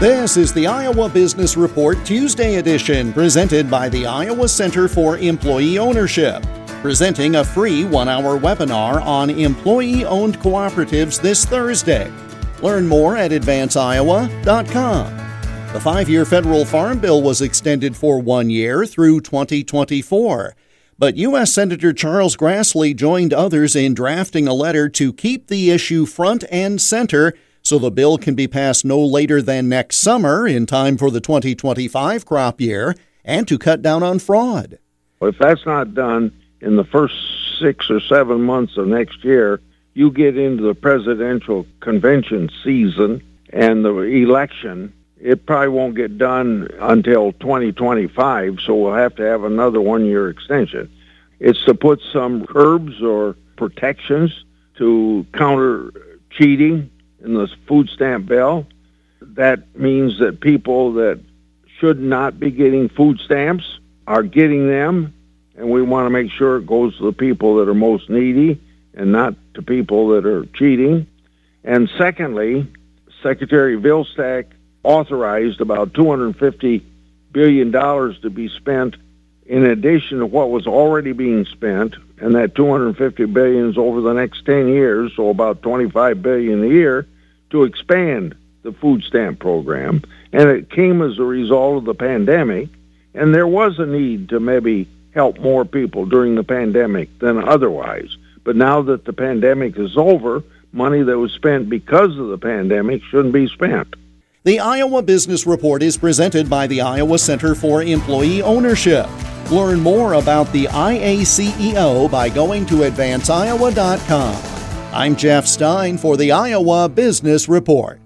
This is the Iowa Business Report Tuesday edition, presented by the Iowa Center for Employee Ownership, presenting a free one hour webinar on employee owned cooperatives this Thursday. Learn more at advanceiowa.com. The five year federal farm bill was extended for one year through 2024. But U.S. Senator Charles Grassley joined others in drafting a letter to keep the issue front and center so the bill can be passed no later than next summer in time for the 2025 crop year and to cut down on fraud. If that's not done in the first six or seven months of next year, you get into the presidential convention season and the election. It probably won't get done until 2025, so we'll have to have another one year extension. It's to put some curbs or protections to counter cheating in the food stamp bill. That means that people that should not be getting food stamps are getting them, and we want to make sure it goes to the people that are most needy and not to people that are cheating. And secondly, Secretary Vilsack authorized about $250 billion to be spent in addition to what was already being spent, and that 250 billion is over the next 10 years, so about 25 billion a year to expand the food stamp program. And it came as a result of the pandemic, and there was a need to maybe help more people during the pandemic than otherwise. But now that the pandemic is over, money that was spent because of the pandemic shouldn't be spent. The Iowa Business Report is presented by the Iowa Center for Employee Ownership. Learn more about the IACEO by going to advanceiowa.com. I'm Jeff Stein for the Iowa Business Report.